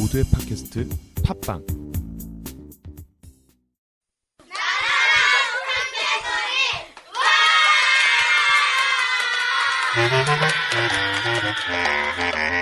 모두의 팟캐스트 팟빵 안녕하세요.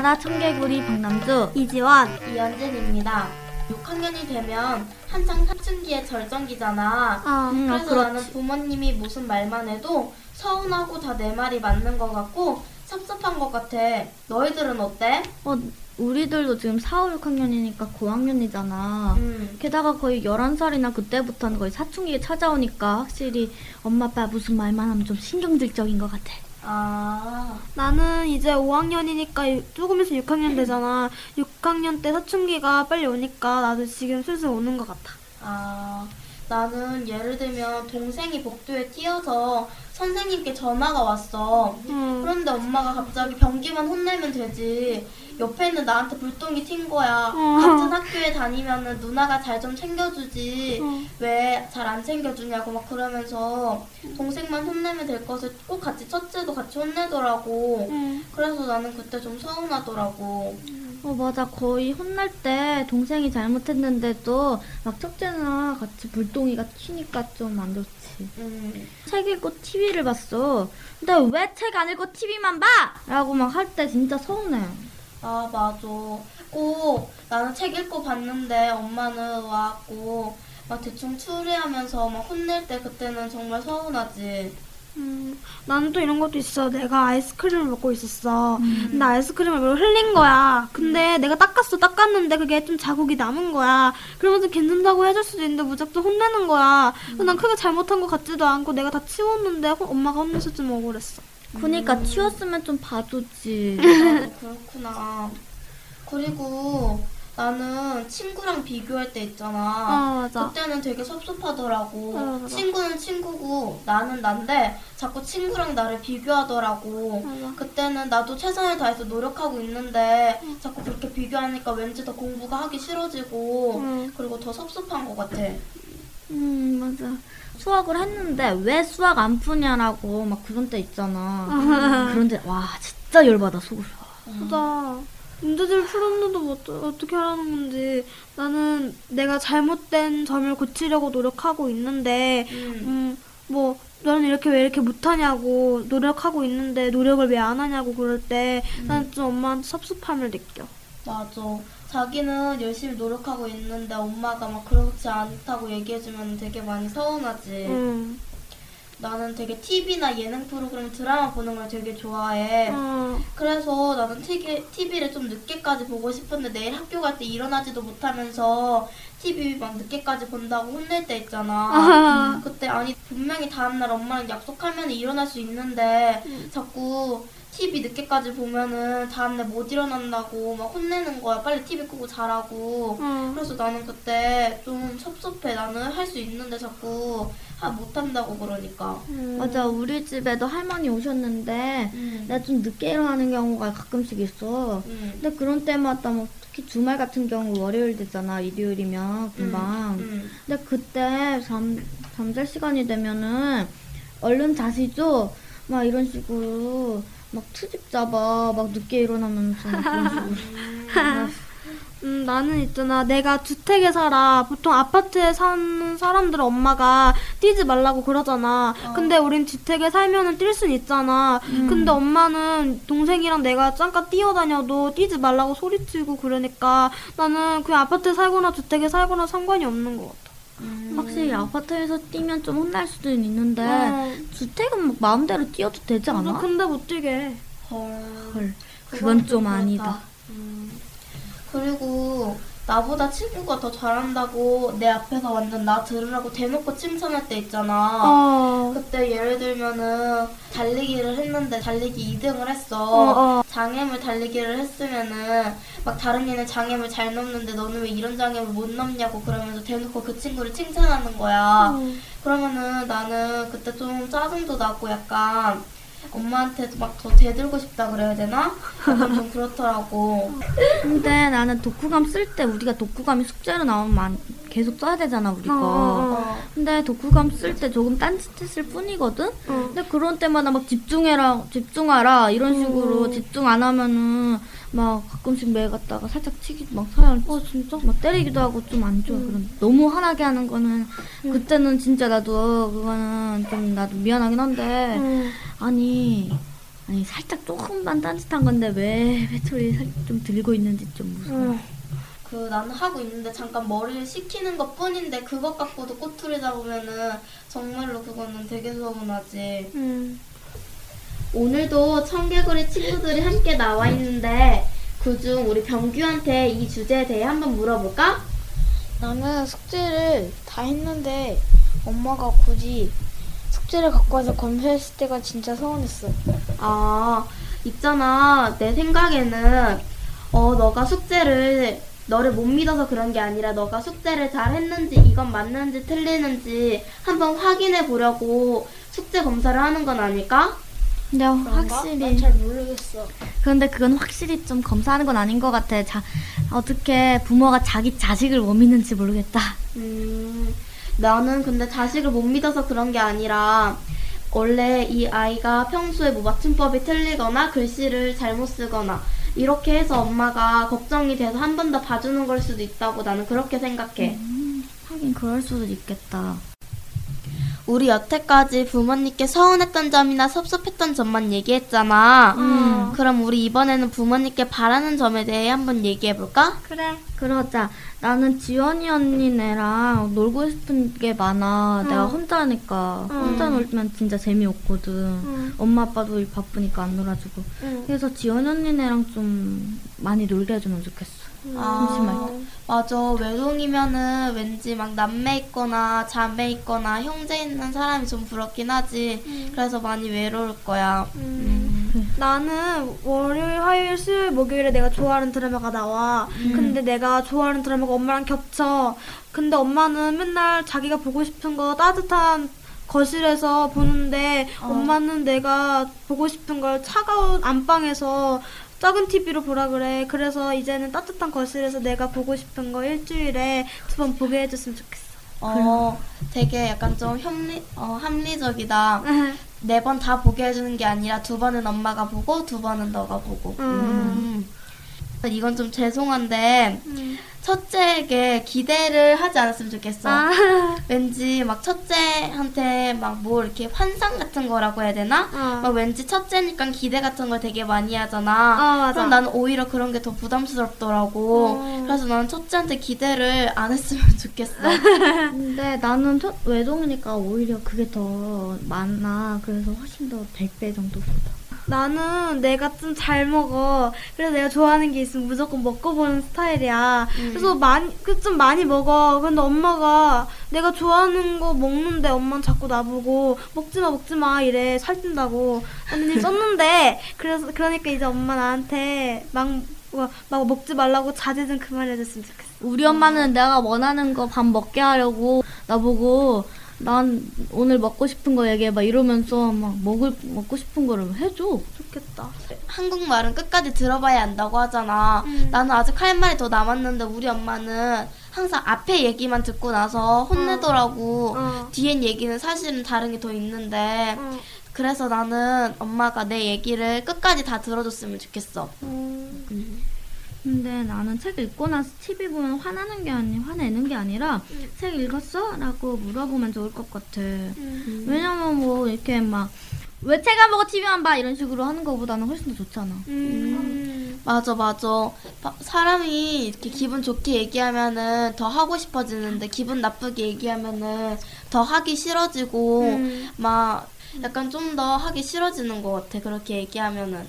나라라 청개구리 박남주. 이지원 이연진입니다. 6학년이 되면 한창 사춘기의 절정기잖아. 아, 음, 아, 그래서 그렇지. 나는 부모님이 무슨 말만 해도 서운하고 다 내 말이 맞는 것 같고 섭섭한 것 같아. 너희들은 어때? 어, 우리들도 지금 4, 5, 6학년이니까 고학년이잖아. 음, 게다가 거의 11살이나 그때부터는 거의 사춘기가 찾아오니까 확실히 엄마 아빠 무슨 말만 하면 좀 신경질적인 것 같아. 아, 나는 이제 5학년이니까 조금 있으면 6학년 되잖아. 6학년 때 사춘기가 빨리 오니까 나도 지금 슬슬 오는 것 같아. 아, 나는 예를 들면 동생이 복도에 뛰어서 선생님께 전화가 왔어. 응. 그런데 엄마가 갑자기 변기만 혼내면 되지. 옆에 있는 나한테 불똥이 튄 거야. 어. 같은 학교에 다니면은 누나가 잘 좀 챙겨주지. 어. 왜잘 안 챙겨주냐고 막 그러면서 동생만 혼내면 될 것을 꼭 같이 첫째도 같이 혼내더라고. 응. 그래서 나는 그때 좀 서운하더라고. 어, 맞아. 거의 혼날 때 동생이 잘못했는데도 막 첫째나 같이 불똥이가 튀니까 좀 안 좋지. 음, 책 읽고 TV를 봤어. 근데 왜 책 안 읽고 TV만 봐? 라고 막 할 때 진짜 서운해. 아 맞아. 꼭 나는 책 읽고 봤는데 엄마는 와갖고 막 대충 추리하면서 막 혼낼 때 그때는 정말 서운하지. 음, 나는 또 이런 것도 있어. 내가 아이스크림을 먹고 있었어. 근데 아이스크림을 뭐 흘린 거야. 근데 내가 닦았어. 닦았는데 그게 좀 자국이 남은 거야. 그러면서 괜찮다고 해줄 수도 있는데 무작정 혼내는 거야. 근데 난 크게 잘못한 것 같지도 않고 내가 다 치웠는데 호- 엄마가 혼내서 좀 억울했어. 그니까 치웠으면 좀 봐주지. 아, 그렇구나. 그리고 나는 친구랑 비교할 때 있잖아. 아, 맞아. 그때는 되게 섭섭하더라고. 어, 맞아. 친구는 친구고 나는 난데 자꾸 친구랑 나를 비교하더라고. 맞아. 그때는 나도 최선을 다해서 노력하고 있는데 자꾸 그렇게 비교하니까 왠지 더 공부가 하기 싫어지고 응. 그리고 더 섭섭한 것 같아. 음, 맞아. 수학을 했는데 왜 수학 안 푸냐라고 막 그런 때 있잖아. 그런 데 와 진짜 열받아 속으로. 맞아. 문제집을 풀었는데도 뭐 어떻게 하라는 건지 나는 내가 잘못된 점을 고치려고 노력하고 있는데 음. 음, 뭐 너는 이렇게 왜 이렇게 못하냐고 노력하고 있는데 노력을 왜 안 하냐고 그럴 때난좀 엄마한테 섭섭함을 느껴. 맞아. 자기는 열심히 노력하고 있는데 엄마가 막 그렇지 않다고 얘기해주면 되게 많이 서운하지. 응. 나는 되게 TV나 예능 프로그램 드라마 보는 걸 되게 좋아해. 어, 그래서 나는 TV를 좀 늦게까지 보고 싶은데 내일 학교 갈 때 일어나지도 못하면서 TV 막 늦게까지 본다고 혼낼 때 있잖아. 아. 그때 아니 분명히 다음날 엄마랑 약속하면 일어날 수 있는데 자꾸 TV 늦게까지 보면은 다음날 못 일어난다고 막 혼내는 거야. 빨리 TV 끄고 자라고. 어. 그래서 나는 그때 좀 섭섭해. 나는 할 수 있는데 자꾸 하, 못한다고 그러니까. 음. 맞아 우리 집에도 할머니 오셨는데 음. 내가 좀 늦게 일어나는 경우가 가끔씩 있어. 음. 근데 그런 때마다 뭐 특히 주말 같은 경우 월요일 되잖아 일요일이면 금방. 음. 근데 그때 잠 잠잘 시간이 되면은 얼른 자시죠. 막 이런 식으로 막 투집 잡아 막 늦게 일어나면서 막 그런 식으로. 음, 나는 있잖아. 내가 주택에 살아. 보통 아파트에 사는 사람들 엄마가 뛰지 말라고 그러잖아. 근데 우린 주택에 살면은 뛸 순 있잖아. 근데 엄마는 동생이랑 내가 잠깐 뛰어다녀도 뛰지 말라고 소리치고 그러니까 나는 그냥 아파트에 살거나 주택에 살거나 상관이 없는 것 같아. 확실히 아파트에서 뛰면 좀 혼날 수도 있는데 어. 주택은 막 마음대로 뛰어도 되지 않아? 근데 못 뛰게 해. 헐. 헐, 그건 좀. 아니다. 음. 그리고 나보다 친구가 더 잘한다고 내 앞에서 완전 나 들으라고 대놓고 칭찬할 때 있잖아. 어. 그때 예를 들면은 달리기를 했는데 달리기 2등을 했어. 어, 어. 장애물 달리기를 했으면은 막 다른 애는 장애물 잘 넘는데 너는 왜 이런 장애물 못 넘냐고 그러면서 대놓고 그 친구를 칭찬하는 거야. 음. 그러면은 나는 그때 좀 짜증도 나고 약간 엄마한테 막 더 대들고 싶다 그래야 되나? 약간 좀 그렇더라고. 근데 나는 독후감 쓸 때 우리가 독후감이 숙제로 나오면 많- 계속 써야 되잖아 우리 거. 어. 근데 독후감 쓸 때 조금 딴짓했을 뿐이거든. 근데 그런 때마다 막 집중해라, 집중하라 이런 식으로 집중 안 하면은 막 가끔씩 매 갔다가 살짝 치기 막 사연 어 진짜 막 때리기도 하고 좀 안 좋아. 그런 너무 화나게 하는 거는 그때는 진짜 나도 그거는 좀 나도 미안하긴 한데 음. 아니. 아니 살짝 조금만 딴짓한 건데 왜 회초리 살짝 좀 들고 있는지 좀 무서워. 그 나는 하고 있는데 잠깐 머리를 식히는 것 뿐인데 그것 갖고도 꼬투리 잡으면은 정말로 그거는 되게 서운하지. 음. 오늘도 청개구리 친구들이 함께 나와 있는데 그중 우리 병규한테 이 주제에 대해 한번 물어볼까? 나는 숙제를 다 했는데 엄마가 굳이 숙제를 갖고 와서 검사했을 때가 진짜 서운했어. 아, 있잖아. 내 생각에는, 어, 너가 숙제를, 너를 못 믿어서 그런 게 아니라 너가 숙제를 잘 했는지, 이건 맞는지 틀리는지 한번 확인해 보려고 숙제 검사를 하는 건 아닐까? 근데? 확실히 난잘 모르겠어. 그런데 그건 확실히 좀 검사하는 건 아닌 것 같아. 자, 어떻게 부모가 자기 자식을 못 믿는지 모르겠다. 음, 나는 근데 자식을 못 믿어서 그런 게 아니라, 원래 이 아이가 평소에 뭐 맞춤법이 틀리거나 글씨를 잘못 쓰거나, 이렇게 해서 엄마가 걱정이 돼서 한 번 더 봐주는 걸 수도 있다고 나는 그렇게 생각해. 하긴 그럴 수도 있겠다. 우리 여태까지 부모님께 서운했던 점이나 섭섭했던 점만 얘기했잖아. 음. 그럼 우리 이번에는 부모님께 바라는 점에 대해 한번 얘기해 볼까? 그래. 그러자. 나는 지원이 언니네랑 놀고 싶은 게 많아. 내가 혼자니까. 혼자 놀면 진짜 재미없거든. 엄마 아빠도 일 바쁘니까 안 놀아주고. 그래서 지원이 언니네랑 좀 많이 놀게 해주면 좋겠어. 심심할 때. 맞아. 외동이면은 왠지 막 남매 있거나 자매 있거나 형제 있는 사람이 좀 부럽긴 하지. 그래서 많이 외로울 거야. 음. 나는 월요일, 화요일, 수요일, 목요일에 내가 좋아하는 드라마가 나와. 근데 내가 좋아하는 드라마가 엄마랑 겹쳐. 근데 엄마는 맨날 자기가 보고 싶은 거 따뜻한 거실에서 보는데 엄마는 내가 보고 싶은 걸 차가운 안방에서 작은 TV로 보라 그래. 그래서 이제는 따뜻한 거실에서 내가 보고 싶은 거 일주일에 두 번 보게 해줬으면 좋겠어. 어, 되게 약간 좀 협리, 어, 합리적이다. 네 번 다 보게 해주는 게 아니라 두 번은 엄마가 보고 두 번은 너가 보고. 음. 이건 좀 죄송한데 첫째에게 기대를 하지 않았으면 좋겠어. 왠지 막 첫째한테 막 뭐 이렇게 환상 같은 거라고 해야 되나? 어. 막 왠지 첫째니까 기대 같은 걸 되게 많이 하잖아. 어. 그럼 나는 오히려 그런 게 더 부담스럽더라고. 어. 그래서 나는 첫째한테 기대를 안 했으면 좋겠어. 근데 나는 첫 외동이니까 오히려 그게 더 많아. 그래서 훨씬 더 100배 정도보다. 나는 내가 좀 잘 먹어. 그래서 내가 좋아하는 게 있으면 무조건 먹고 보는 스타일이야. 그래서 많이, 그 좀 많이 먹어. 근데 엄마가 내가 좋아하는 거 먹는데 엄마는 자꾸 나보고 먹지 마, 먹지 마 이래. 살찐다고. 언니 썼는데 그래서 그러니까 이제 엄마 나한테 막, 뭐, 막 먹지 말라고 자제 좀 그만해줬으면 좋겠어. 우리 엄마는 내가 원하는 거 밥 먹게 하려고 나보고 난 오늘 먹고 싶은 거 얘기해봐 이러면서 막 먹을 먹고 싶은 거를 해줘. 좋겠다. 한국말은 끝까지 들어봐야 한다고 하잖아. 나는 아직 할 말이 더 남았는데 우리 엄마는 항상 앞에 얘기만 듣고 나서 혼내더라고. 어. 뒤엔 얘기는 사실은 다른 게 더 있는데. 어. 그래서 나는 엄마가 내 얘기를 끝까지 다 들어줬으면 좋겠어. 근데 나는 책 읽고 나서 TV 보면 화나는 게 아니 화내는 게 아니라 책 읽었어? 라고 물어보면 좋을 것 같아. 왜냐면 뭐 이렇게 막 왜 책 안 보고 TV만 봐 이런 식으로 하는 것보다는 훨씬 더 좋잖아. 음. 맞아, 맞아. 바- 사람이 이렇게 기분 좋게 얘기하면은 더 하고 싶어지는데 기분 나쁘게 얘기하면은 더 하기 싫어지고 막 약간 좀 더 하기 싫어지는 것 같아. 그렇게 얘기하면은.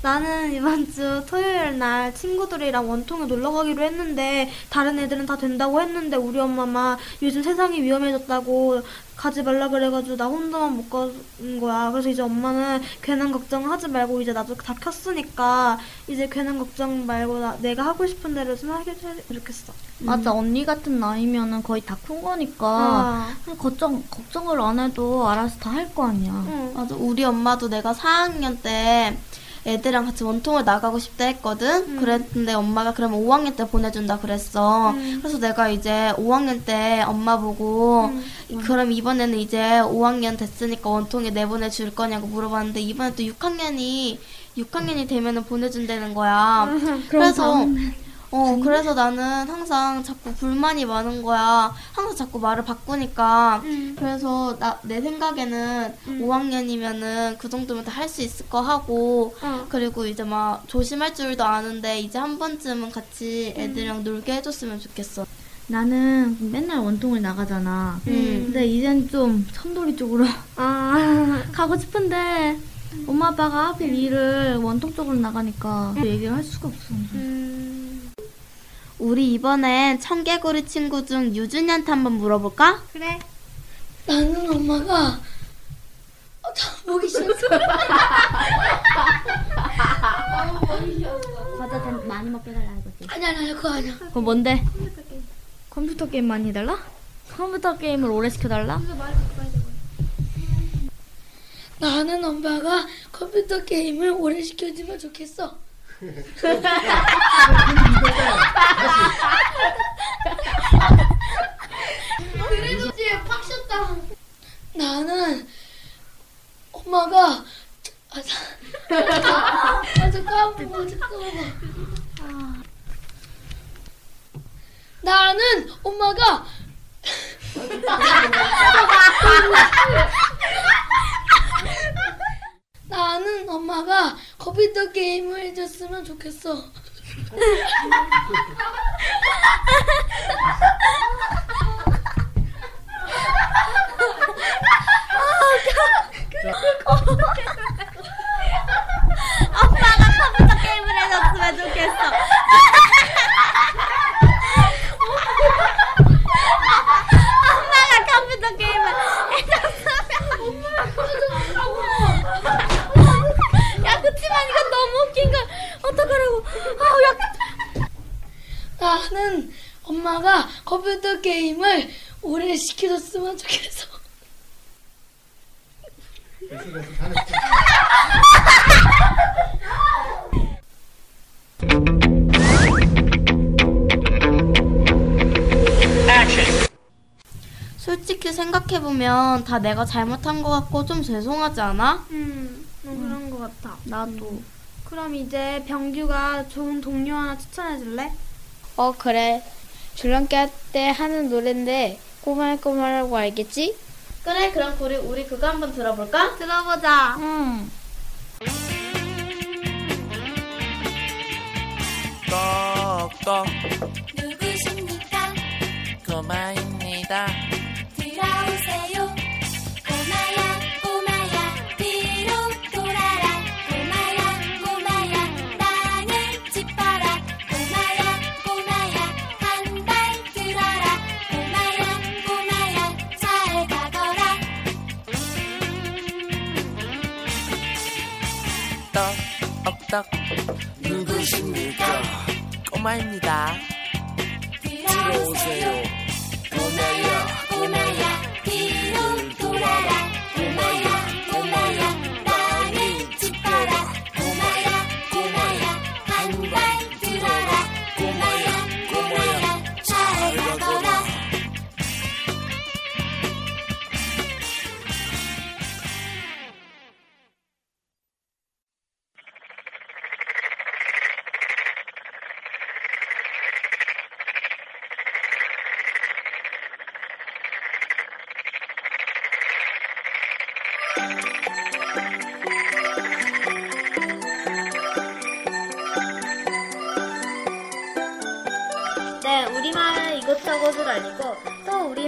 음. 나는 이번 주 토요일 날 친구들이랑 원통에 놀러 가기로 했는데 다른 애들은 다 된다고 했는데 우리 엄마만 요즘 세상이 위험해졌다고 가지 말라 그래가지고 나 혼자만 못 가는 거야. 그래서 이제 엄마는 괜한 걱정 하지 말고 이제 나도 다 켰으니까 이제 괜한 걱정 말고 나, 내가 하고 싶은 대로 좀 하게 했으면 좋겠어. 맞아 언니 같은 나이면은 거의 다 큰 거니까 아. 그냥 걱정 걱정을 안 해도 알아서 다 할 거 아니야. 응. 맞아. 우리 엄마도 내가 4학년 때 애들이랑 같이 원통을 나가고 싶다 했거든. 그랬는데 엄마가 그러면 5학년 때 보내준다 그랬어. 그래서 내가 이제 5학년 때 엄마 보고 그럼 이번에는 이제 5학년 됐으니까 원통에 내보내 줄 거냐고 물어봤는데 이번에 또 6학년이 6학년이 되면은 보내준다는 거야. 그래서 어 그래서 나는 항상 자꾸 불만이 많은 거야. 항상 자꾸 말을 바꾸니까 그래서 나 내 생각에는 5학년이면은 그 정도면 다 할 수 있을 거 하고 어. 그리고 이제 막 조심할 줄도 아는데 이제 한 번쯤은 같이 애들이랑 놀게 해줬으면 좋겠어. 나는 맨날 원통을 나가잖아. 음. 근데 이젠 좀 천돌이 쪽으로 아. 가고 싶은데 엄마 아빠가 하필 일을 원통 쪽으로 나가니까 얘기를 할 수가 없어. 음. 우리 이번엔 청개구리 친구 중 유준이한테 한번 물어볼까? 그래. 나는 엄마가 어, 저 보기 싫어서 과자 좀 많이 먹게 달라 이거지. 아니야 아니야 그거 아니야 그럼 뭔데? 컴퓨터 게임 많이 해달라? 컴퓨터 게임을 오래 시켜달라? 나는 엄마가 컴퓨터 게임을 오래 시켜주면 좋겠어 그래도 뒤에 팍 쉬었다. 나는 엄마가 아, 자- 아 잠깐만 잠깐만. 나는 엄마가 나는 엄마가 컴퓨터 게임을 해줬으면 좋겠어. 솔직히 생각해보면 다 내가 잘못한 것 같고 좀 죄송하지 않아? 음. 음, 그런 것 같아. 나도. 그럼 이제 병규가 좋은 동료 하나 추천해 줄래? 어 그래. 줄넘기 할 때 하는 노래인데 꼬말꼬말하고 알겠지? 그래 그럼 우리, 우리 그거 한번 들어볼까? 들어보자. 응. 꼭꼭 누구십니까? 꼬마입니다. 들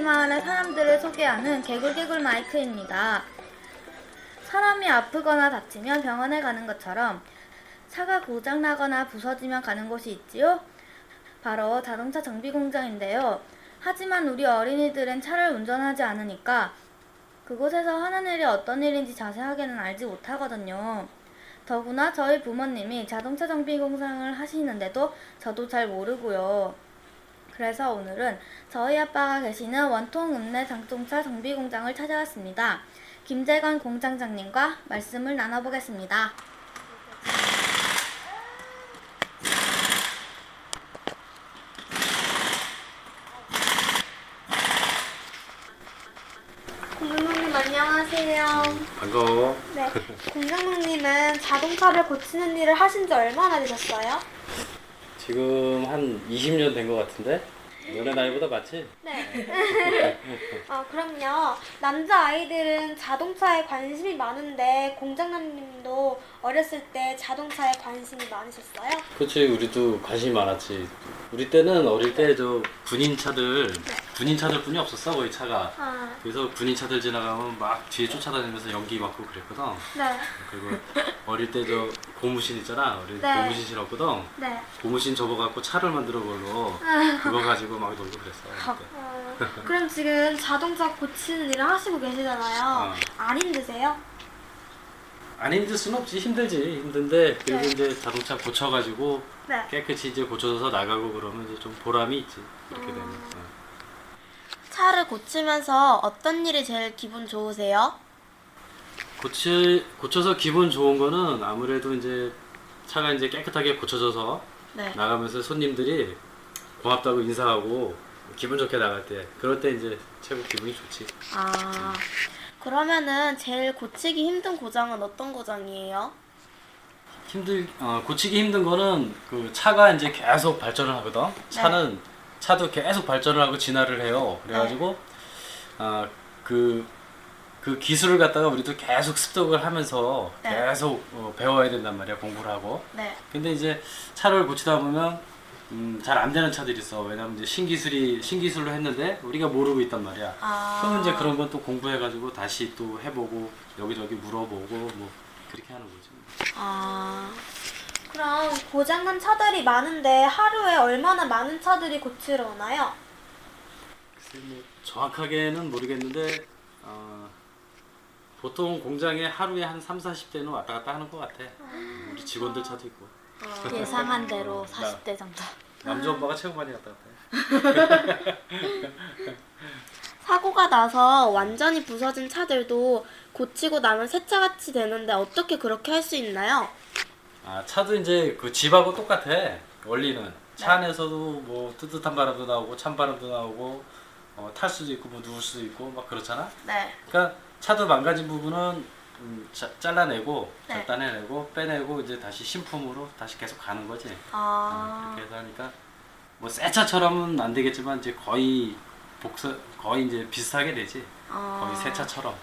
마을의 사람들을 소개하는 개굴개굴 마이크입니다. 사람이 아프거나 다치면 병원에 가는 것처럼 차가 고장나거나 부서지면 가는 곳이 있지요? 바로 자동차 정비 공장인데요. 하지만 우리 어린이들은 차를 운전하지 않으니까 그곳에서 하는 일이 어떤 일인지 자세하게는 알지 못하거든요. 더구나 저희 부모님이 자동차 정비 공장을 하시는데도 저도 잘 모르고요. 그래서 오늘은 저희 아빠가 계시는 원통 읍내 장동차 정비 공장을 찾아왔습니다. 김재건 공장장님과 말씀을 나눠보겠습니다. 공장장님 안녕하세요. 반가워. 네. 공장장님은 자동차를 고치는 일을 하신 지 얼마나 되셨어요? 지금 한 20년 된 것 같은데? 너네 나이보다 맞지? 네. 아, 그럼요. 남자 아이들은 자동차에 관심이 많은데 공장장님도 어렸을 때 자동차에 관심이 많으셨어요? 그렇지 우리도 관심이 많았지 우리 때는 어릴 때 저 군인 차들 군인 차들 뿐이 없었어 거의 차가 아, 그래서 군인 차들 지나가면 막 뒤에 쫓아다니면서 연기 맡고 그랬거든 네. 그리고 어릴 때 저 고무신 있잖아 우리 네. 고무신 신었거든 네. 고무신 접어갖고 차를 만들어 걸로 그거 가지고 막 놀고 그랬어 그때. 어, 그럼 지금 자동차 고치는 일을 하시고 계시잖아요. 어. 안 힘드세요? 안 힘들 순 없지 힘들지 힘든데 그리고 네. 이제 자동차 고쳐가지고 네. 깨끗이 이제 고쳐서 나가고 그러면 이제 좀 보람이 있지 이렇게 되면 어. 차를 고치면서 어떤 일이 제일 기분 좋으세요? 고치 고쳐서 기분 좋은 거는 아무래도 이제 차가 이제 깨끗하게 고쳐져서 네. 나가면서 손님들이 고맙다고 인사하고 기분 좋게 나갈 때 그럴 때 이제 최고 기분이 좋지 아, 그러면은 제일 고치기 힘든 고장은 어떤 고장이에요? 힘들 어, 고치기 힘든 거는 그 차가 이제 계속 발전을 하거든. 차는 차도 계속 발전을 하고 진화를 해요. 그래가지고 아그 그 기술을 갖다가 우리도 계속 습득을 하면서 네. 계속 어, 배워야 된단 말이야 공부를 하고. 네. 근데 이제 차를 고치다 보면 음, 잘 안 되는 차들이 있어. 왜냐면 이제 신기술이 신기술로 했는데 우리가 모르고 있단 말이야. 아. 그러면 이제 그런 건 또 공부해가지고 다시 또 해보고 여기저기 물어보고 뭐 그렇게 하는 거지. 아, 그럼 고장난 차들이 많은데 하루에 얼마나 많은 차들이 고치러 오나요? 글쎄 뭐 정확하게는 모르겠는데 어, 보통 공장에 하루에 한 3, 40대는 왔다 갔다 하는 것 같아. 우리 직원들 차도 있고. 예상한 대로 40대 정도. 남자 엄마가 최고 많이 왔다 갔다 해. 사고가 나서 완전히 부서진 차들도 고치고 나면 새 차같이 되는데 어떻게 그렇게 할 수 있나요? 아 차도 이제 그 집하고 똑같아. 원리는 차 안에서도 뭐 뜨뜻한 바람도 나오고 찬 바람도 나오고 어, 탈 수도 있고 뭐 누울 수도 있고 막 그렇잖아. 네. 그러니까 차도 망가진 부분은 음, 자- 잘라내고 네. 절단해내고 빼내고 이제 다시 신품으로 다시 계속 가는 거지. 어, 아, 그렇게 해서 하니까 뭐 새 차처럼은 안 되겠지만 이제 거의 복사 거의 이제 비슷하게 되지. 거의 새 차처럼.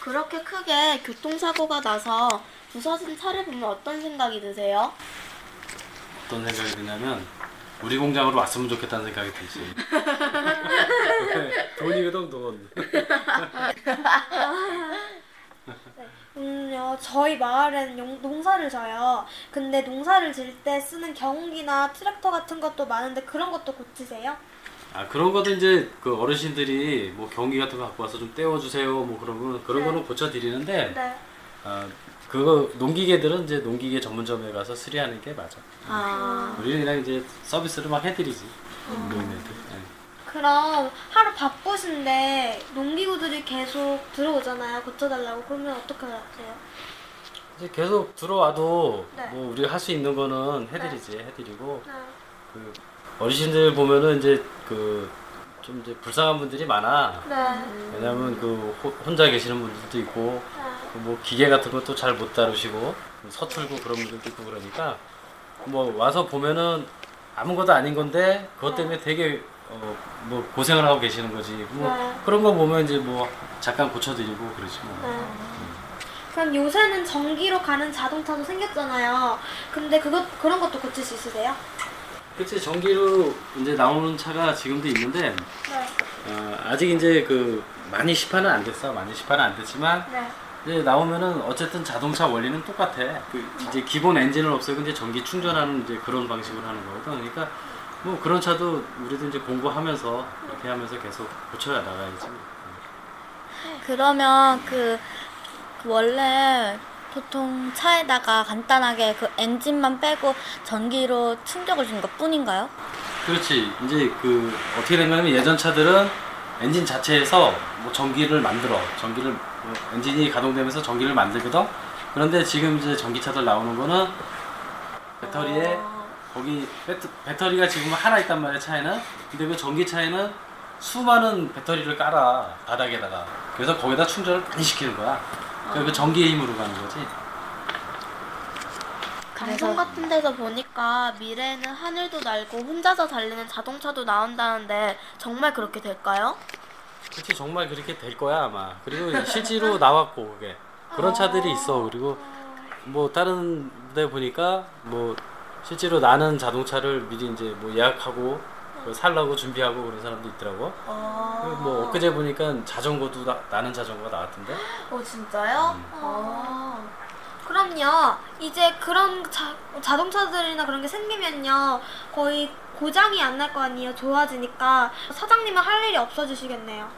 그렇게 크게 교통사고가 나서 부서진 차를 보면 어떤 생각이 드세요? 어떤 생각이 드냐면 우리 공장으로 왔으면 좋겠다는 생각이 들지. 돈이거든 돈. 음요 저희 마을엔 용- 농사를 져요. 근데 농사를 질 때 쓰는 경운기나 트랙터 같은 것도 많은데 그런 것도 고치세요? 아 그런 것도 이제 그 어르신들이 뭐 경기 같은 거 갖고 와서 좀 떼어주세요 뭐 그러면 그런 네. 거는 고쳐드리는데 네. 아 그거 농기계들은 이제 농기계 전문점에 가서 수리하는 게 맞아. 아, 우리는 그냥 이제 서비스를 막 해드리지 노인네들. 예. 그럼 하루 바쁘신데 농기구들이 계속 들어오잖아요. 고쳐달라고. 그러면 어떻게 하세요? 이제 계속 들어와도 네. 뭐 우리가 할 수 있는 거는 해드리지 해드리고 네. 그 어르신들 보면은 이제 그 좀 이제 불쌍한 분들이 많아. 네. 왜냐면 그 호- 혼자 계시는 분들도 있고 네. 그뭐 기계 같은 것도 잘 못 다루시고 서툴고 그런 분들도 있고 그러니까 뭐 와서 보면은 아무것도 아닌 건데 그것 때문에 되게 어 뭐 고생을 하고 계시는 거지 뭐 네. 그런 거 보면 이제 뭐 잠깐 고쳐드리고 그러지 뭐. 네. 그럼 요새는 전기로 가는 자동차도 생겼잖아요. 근데 그것 그런 것도 고칠 수 있으세요? 그치 전기로 이제 나오는 차가 지금도 있는데 네. 어, 아직 이제 그 많이 시판은 안 됐어 많이 시판은 안 됐지만 네. 이제 나오면은 어쨌든 자동차 원리는 똑같아. 그 이제 기본 엔진을 없애고 이제 전기 충전하는 이제 그런 방식으로 하는 거거든. 그러니까 뭐 그런 차도 우리도 이제 공부하면서 이렇게 하면서 계속 고쳐야 나가야지. 그러면 그, 그 원래 보통 차에다가 간단하게 그 엔진만 빼고 전기로 충격을 주는 것 뿐인가요? 그렇지. 이제 그 어떻게 된 거냐면 예전 차들은 엔진 자체에서 뭐 전기를 만들어. 전기를 뭐 엔진이 가동되면서 전기를 만들거든. 그런데 지금 이제 전기차들 나오는 거는 배터리에 거기 배터, 배터리가 지금 하나 있단 말이야 차에는. 근데 그 전기차에는 수많은 배터리를 깔아 바닥에다가. 그래서 거기다 충전을 많이 시키는 거야. 그러니까 그 전기의 힘으로 가는 거지. 방송 같은 데서 보니까 미래에는 하늘도 날고 혼자서 달리는 자동차도 나온다는데 정말 그렇게 될까요? 그렇지 정말 그렇게 될 거야 아마 그리고 실제로 나왔고 그게 그런 차들이 있어 그리고 뭐 다른 데 보니까 뭐 실제로 나는 자동차를 미리 이제 뭐 예약하고 살라고 준비하고 그런 사람도 있더라고 그리고 뭐 엊그제 보니까 자전거도 나, 나는 자전거가 나왔던데 어 진짜요? 음. 어. 그럼요. 이제 그런 자, 자동차들이나 그런 게 생기면요. 거의 고장이 안 날 거 아니에요. 좋아지니까. 사장님은 할 일이 없어지시겠네요.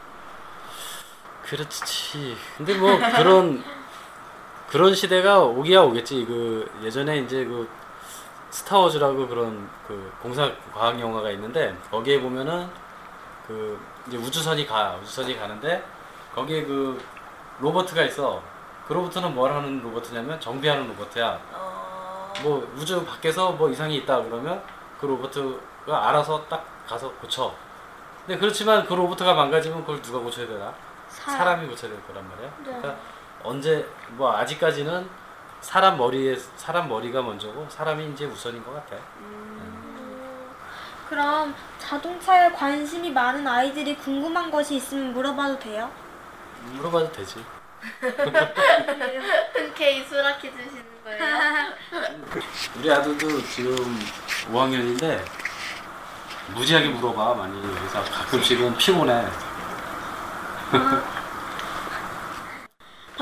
그렇지 근데 뭐 그런 그런 시대가 오기야 오겠지 그 예전에 이제 그 스타워즈라고 그런 그 공사 과학 영화가 있는데 거기에 보면은 그 이제 우주선이 가 우주선이 가는데 거기에 그 로버트가 있어. 그 로버트는 뭘 하는 로버트냐면 정비하는 로버트야. 뭐 우주 밖에서 뭐 이상이 있다 그러면 그 로버트가 알아서 딱 가서 고쳐. 근데 그렇지만 그 로버트가 망가지면 그걸 누가 고쳐야 되나? 사람 이 고쳐야 될 거란 말이야. 그러니까 언제 뭐 아직까지는 사람 머리에 사람 머리가 먼저고 사람이 이제 우선인 것 같아 그럼 자동차에 관심이 많은 아이들이 궁금한 것이 있으면 물어봐도 돼요? 물어봐도 되지. 흔쾌히 수락해 주시는 거예요? 우리 아들도 지금 5학년인데 무지하게 물어봐 많이. 그래서 가끔씩은 피곤해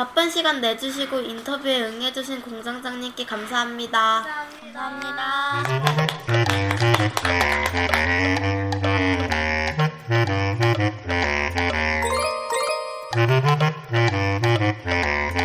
바쁜 시간 내주시고 인터뷰에 응해주신 공장장님께 감사합니다. 감사합니다. 아